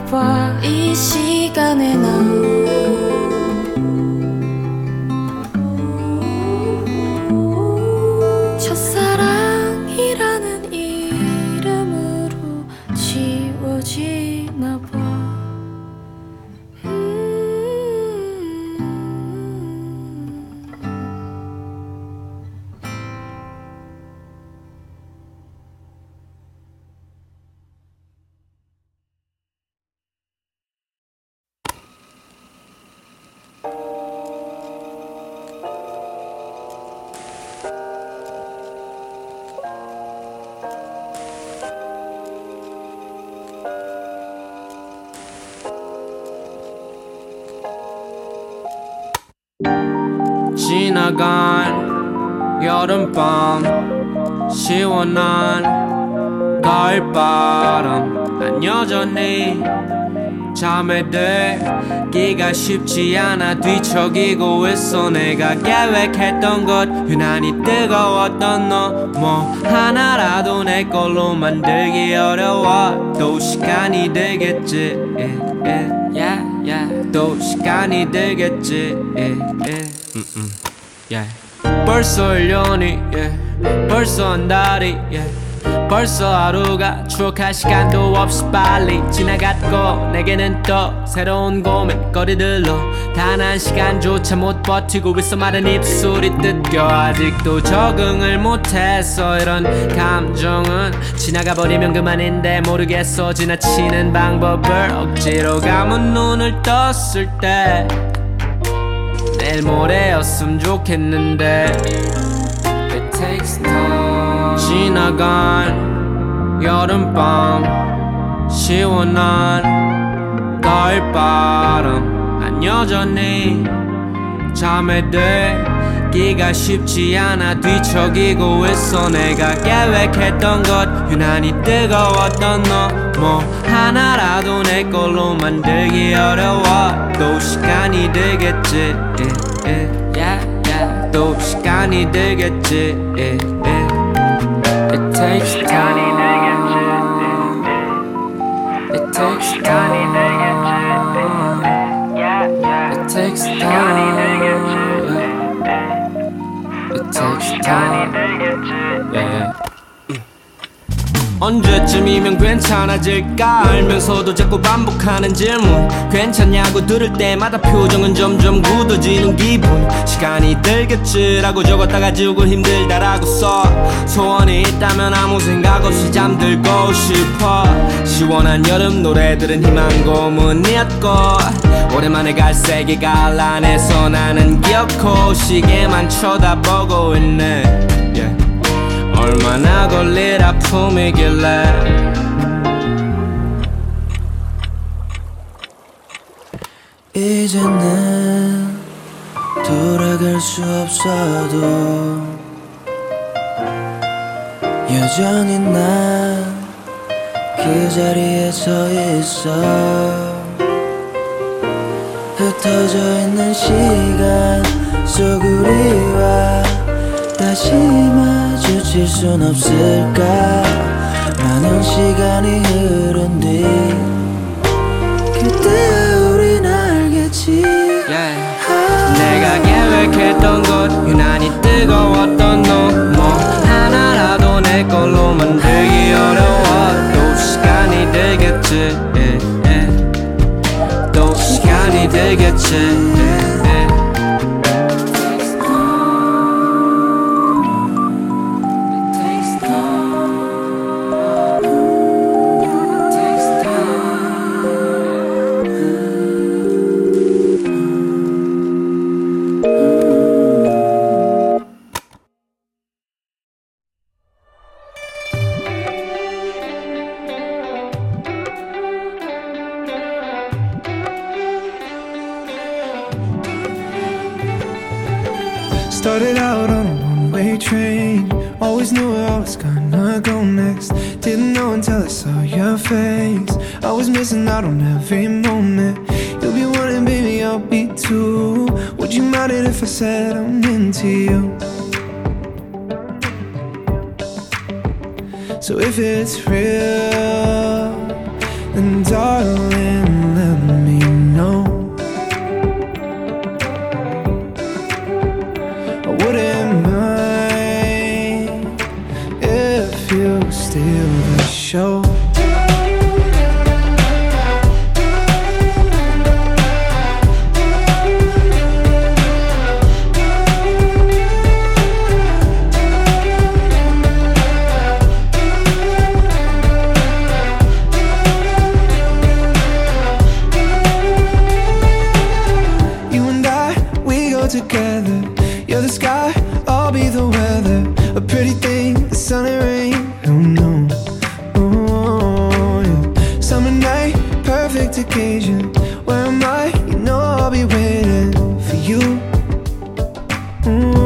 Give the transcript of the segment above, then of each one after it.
ばいしがねな 시원한 가을바람 난 여전히 잠에 들기가 쉽지 않아 뒤척이고 있어 내가 계획했던 것 유난히 뜨거웠던 너 뭐 하나라도 내 걸로 만들기 어려워 또 시간이 들겠지 yeah, yeah, yeah. 또 시간이 들겠지 yeah, yeah. Mm -mm. Yeah. 벌써 1년이 yeah. 벌써 한 달이 yeah. 벌써 하루가 추억할 시간도 없이 빨리 지나갔고 내게는 또 새로운 고민거리들로 단 한 시간조차 못 버티고 있어 마른 입술이 뜯겨. 아직도 적응을 못했어 이런 감정은 지나가 버리면 그만인데 모르겠어. 지나치는 방법을 억지로 감은 눈을 떴을 때 내일 모레였으면 좋겠는데 지나간 여름밤 시원한 가을바람. 난 여전히 잠에 들기가 쉽지 않아 뒤척이고 있어. 내가 계획했던 것 유난히 뜨거웠던 너. 뭐 하나라도 내 걸로 만들기 어려워. 또 시간이 들겠지. yeah, yeah, yeah. 또 시간이 들겠지 yeah, yeah. It takes time It takes time It takes time It takes time yeah. 언제쯤이면 괜찮아질까 알면서도 자꾸 반복하는 질문. 괜찮냐고 들을 때마다 표정은 점점 굳어지는 기분. 시간이 들겠지라고 적었다가 지우고 힘들다라고 써. 소원이 있다면 아무 생각 없이 잠들고 싶어. 시원한 여름 노래들은 희망 고문이었고 오랜만에 갈색이 안에서 나는 기억고 시계만 쳐다보고 있네. 얼마나 걸릴 아픔이길래. 이제는 돌아갈 수 없어도 여전히 난 그 자리에 서 있어. 흩어져 있는 시간 속 우리와 다시 마주칠 순 없을까? 많은 시간이 흐른 뒤 그때 우린 알겠지. Yeah. 내가 계획했던 것 유난히 뜨거웠던 너뭐 하나라도 내 걸로 만들기 어려워 또 시간이 들겠지. yeah, yeah. 또 시간이 들겠지 Started out on a one-way train. Always knew where I was gonna go next. Didn't know until I saw your face. I was missing out on every moment. You'll be wanting, baby, I'll be too. Would you mind it if I said I'm into you? So if it's real Then darling, Mm.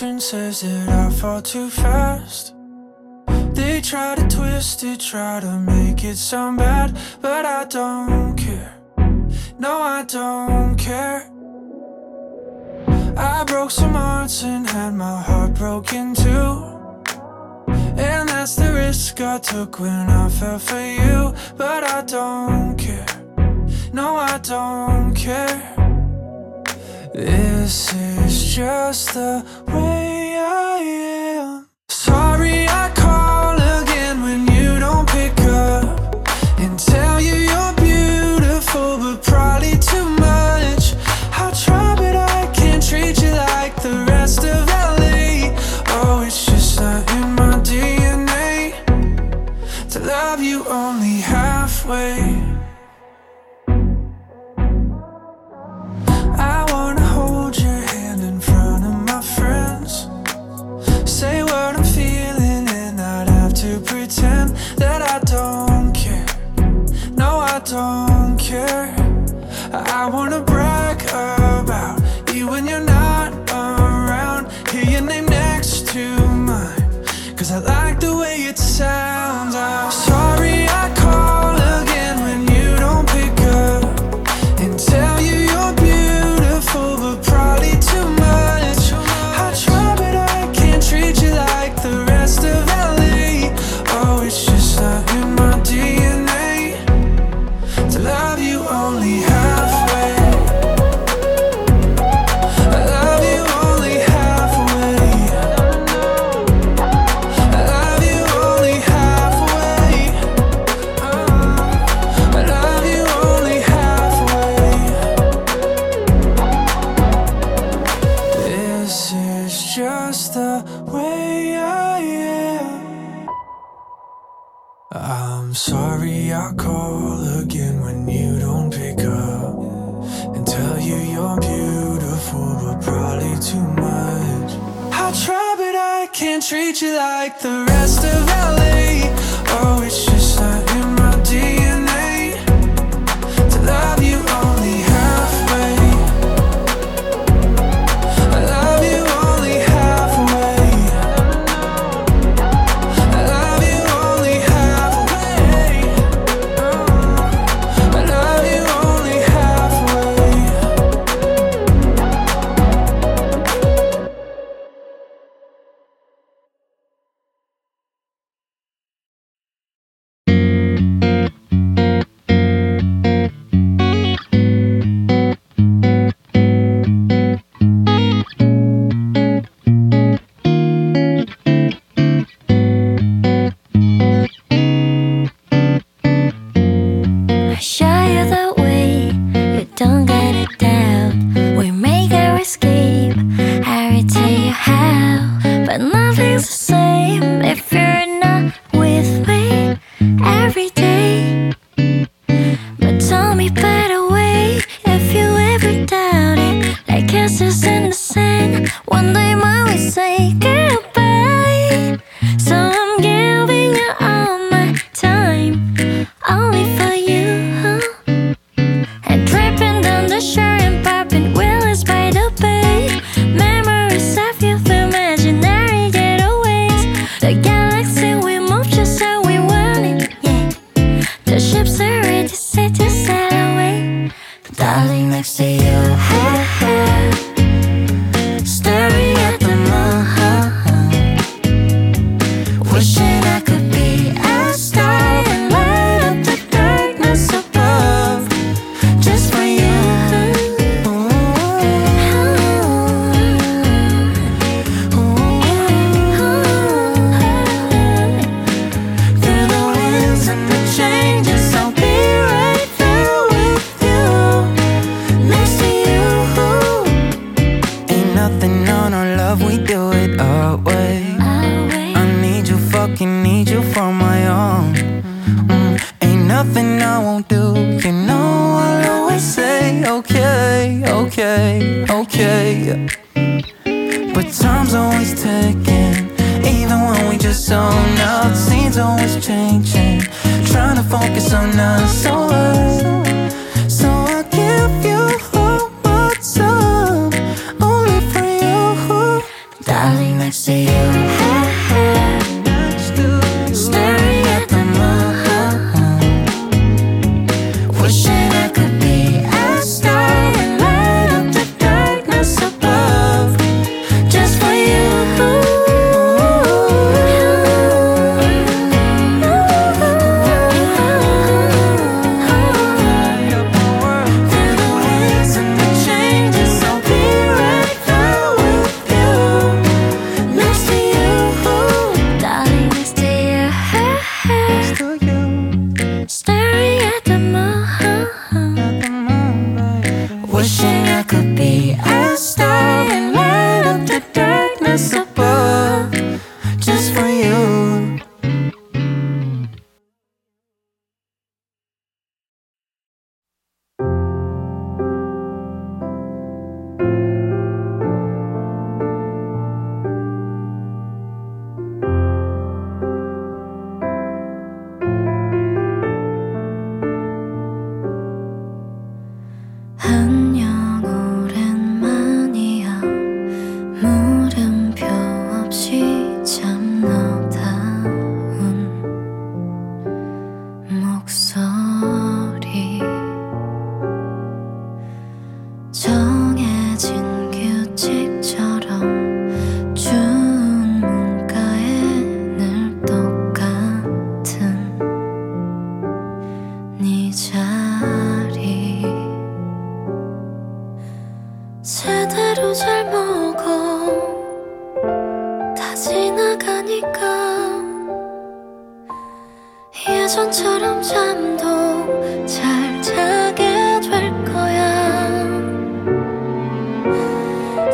Reflection says that I fall too fast. They try to twist it, try to make it sound bad But I don't care. No, I don't care. I broke some hearts and had my heart broken too. And that's the risk I took when I fell for you But I don't care. No, I don't care. This is just the way I am. Sorry, I that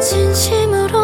진심으로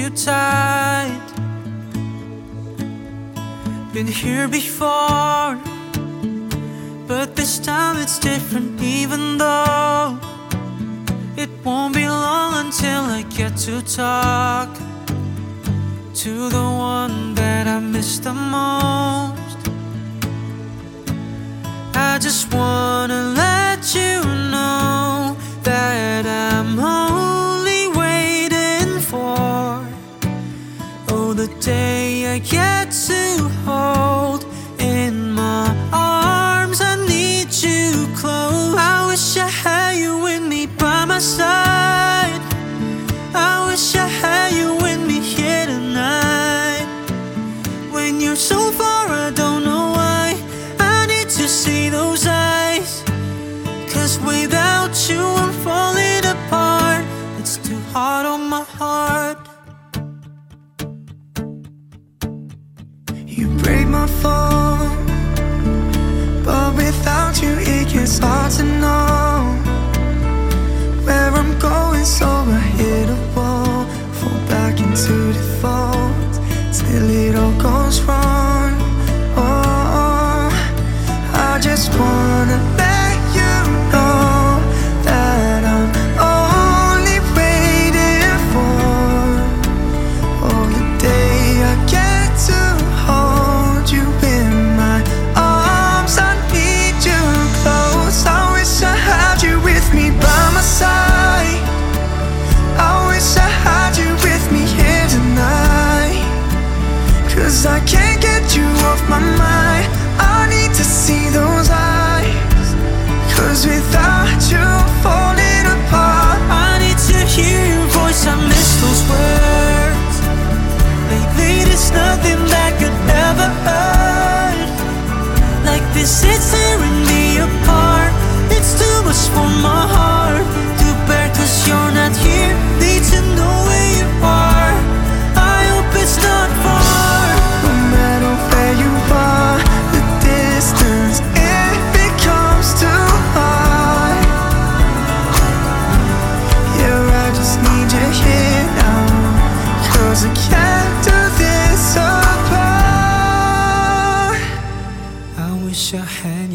you tight. Been here before, but this time it's different, even though it won't be long until I get to talk to the one that I miss the most. I just wanna heart on my heart. You break my fall, but without you, it gets hard to know where I'm going. So I hit a wall, fall back into default till it all goes wrong. hand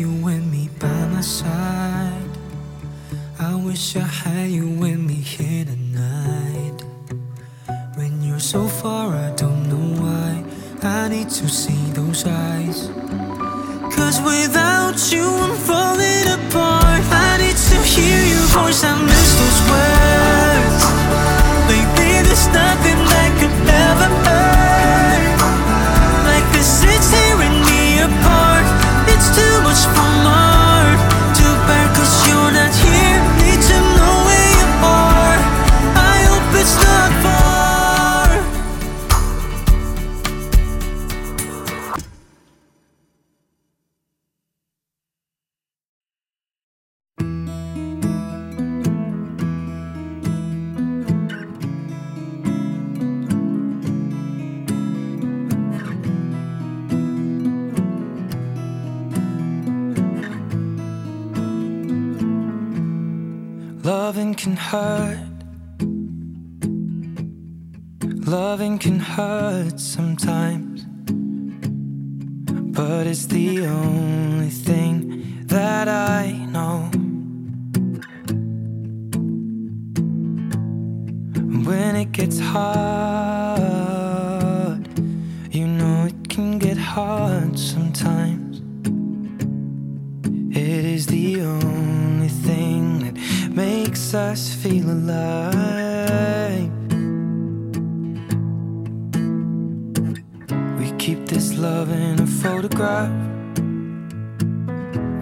gets hard. You know it can get hard sometimes. It is the only thing that makes us feel alive. We keep this love in a photograph.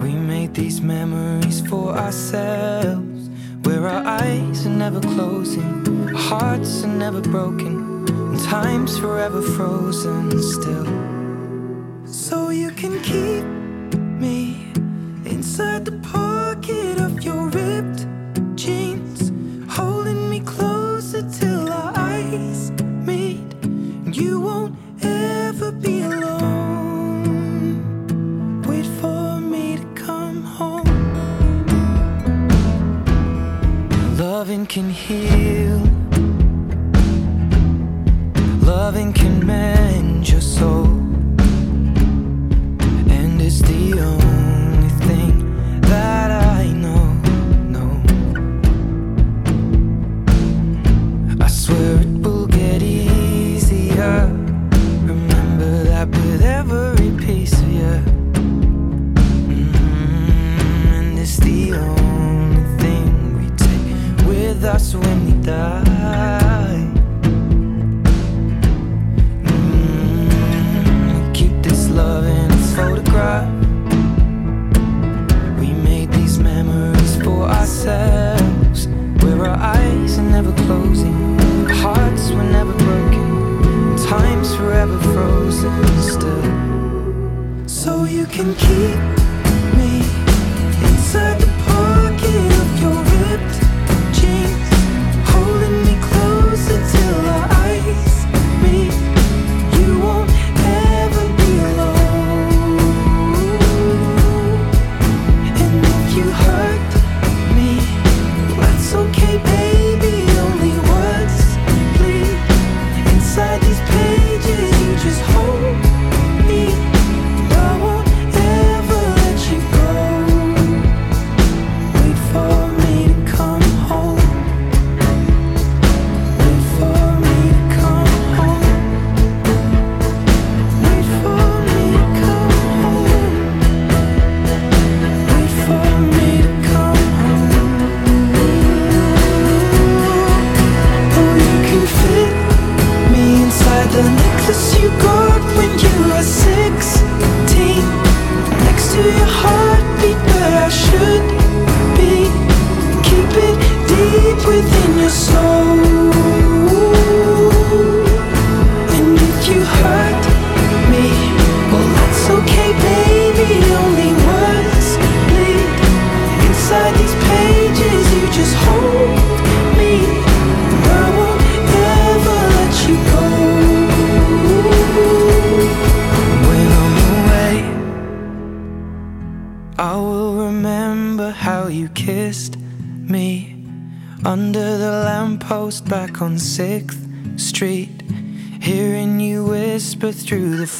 We made these memories for ourselves, where our eyes are never closing hearts are never broken, and time's forever frozen still. So you can keep acreditar.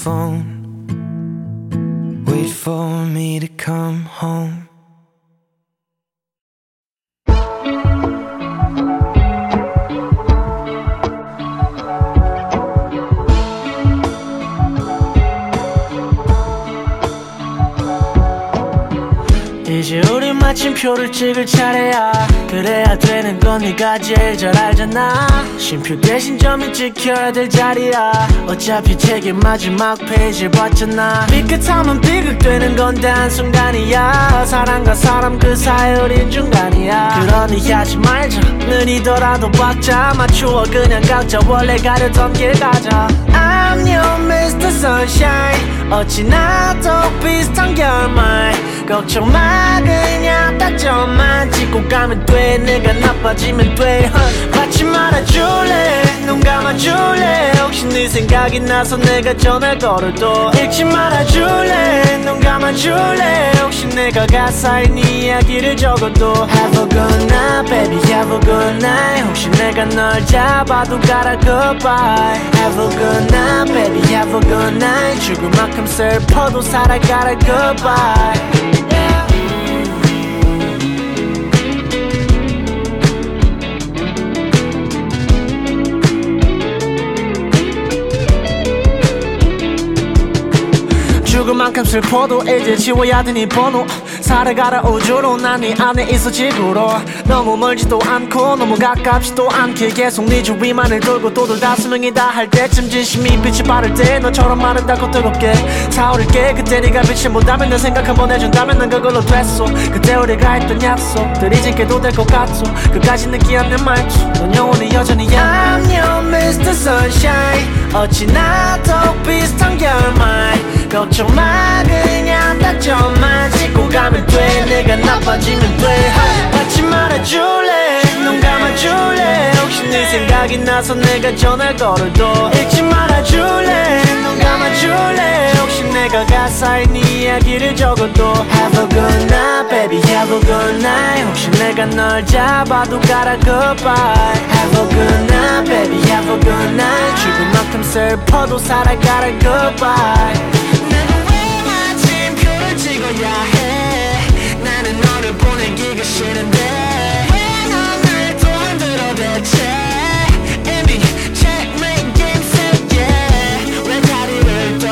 Phone. Wait for me to come home. 이제 우리 마침표를 찍을 차례야 그래야 되는 건 네가 제일 잘 알잖아. 쉼표 대신 점이 찍혀야 될 자리야. 어차피 책의 마지막 페이지를 봤잖아. 삐끗하면 비극되는 건데 한순간이야. 사람과 사람 그 사이 우린 중간이야. 그러니 하지 말자. 느리더라도 박자 맞추어 그냥 각자. 원래 가려던 길 가자. I'm your Mr. Sunshine 어찌나 더 비슷한 결말. 걱정 마 그냥 딱 점만. 찍고 가면 돼. 내가 나빠지면 돼. 받지 말아줄래 눈 감아줄래 혹시 네 생각이 나서 내가 전화를 걸어도 읽지 말아줄래 눈 감아줄래 혹시 내가 가사에 네 이야기를 적어도 Have a good night baby have a good night 혹시 내가 널 잡아도 가라 goodbye Have a good night baby have a good night 죽을 만큼 슬퍼도 살아가라 goodbye 만큼 슬퍼도 이제 지워야 되니 번호. 살아가라 우주로 난 네 안에 있어 지구로. 너무 멀지도 않고 너무 가깝지도 않게 계속 네 주위만을 돌고 또 돌다 수명이 다 할 때쯤 진심이 빛이 바를 때 너처럼 아름답고 뜨겁게 사오를게. 그때 네가 빛을 못하면 내 생각 한번 해준다면 난 그걸로 됐어. 그때 우리가 했던 약속들 이젠 깨도 될 것 같소. 끝까지 느끼 않는 말투 넌 영원히 여전히 I'm your Mr. Sunshine. 어찌나 더 비슷한 결말 걱정 마 그냥 닥쳐만 짚고 가면 돼. 내가 나빠지면 돼. 받지 말아줄래? 눈 감아줄래? 혹시 네 생각이 나서 내가 전화를 걸어도 잊지 말아줄래? 눈 감아줄래? 혹시 내가 가사에 네 이야기를 적어도 Have a good night baby have a good night. 혹시 내가 널 잡아도 가라 goodbye. Have a good night baby have a good night. 죽을 만큼 슬퍼도 살아가라 goodbye 마침표를 찍어야 해 나는 너를 보내기가 싫은데 왜 넌 날 또 안 들어 대체 Amy checkmate game set yeah 왜 다리를 떠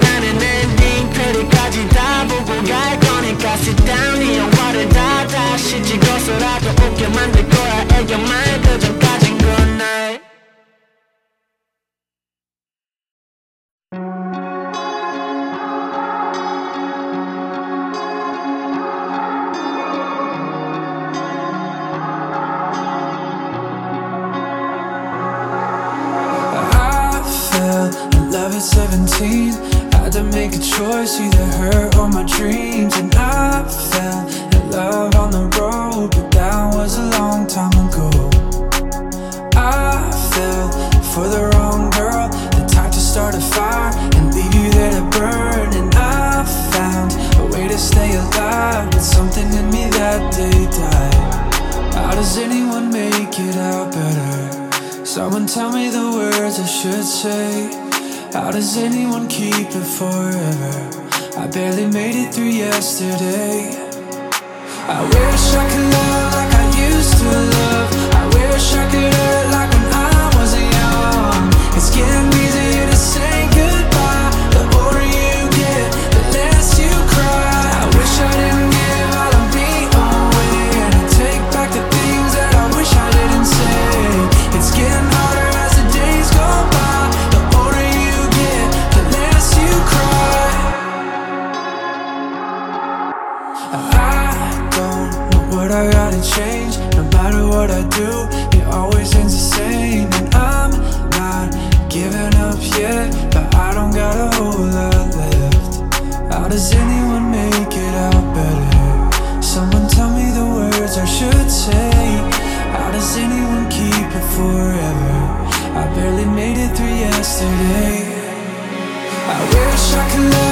나는 엔딩 페리까지 다 보고 갈 거니까 sit down 이 영화를 다 다시 찍어서라도 웃게 만들 거야 애교 말그 전까진 love at 17. Had to make a choice, either her or my dreams. And I fell in love on the road, but that was a long time ago. I fell for the wrong girl, the type to start a fire and leave you there to burn. And I found a way to stay alive, but something in me that day died. How does anyone make it out better? Someone tell me the words I should say. How does anyone keep it forever? I barely made it through yesterday. I wish I could love like I used to love. I wish I could I barely made it through yesterday. I wish I could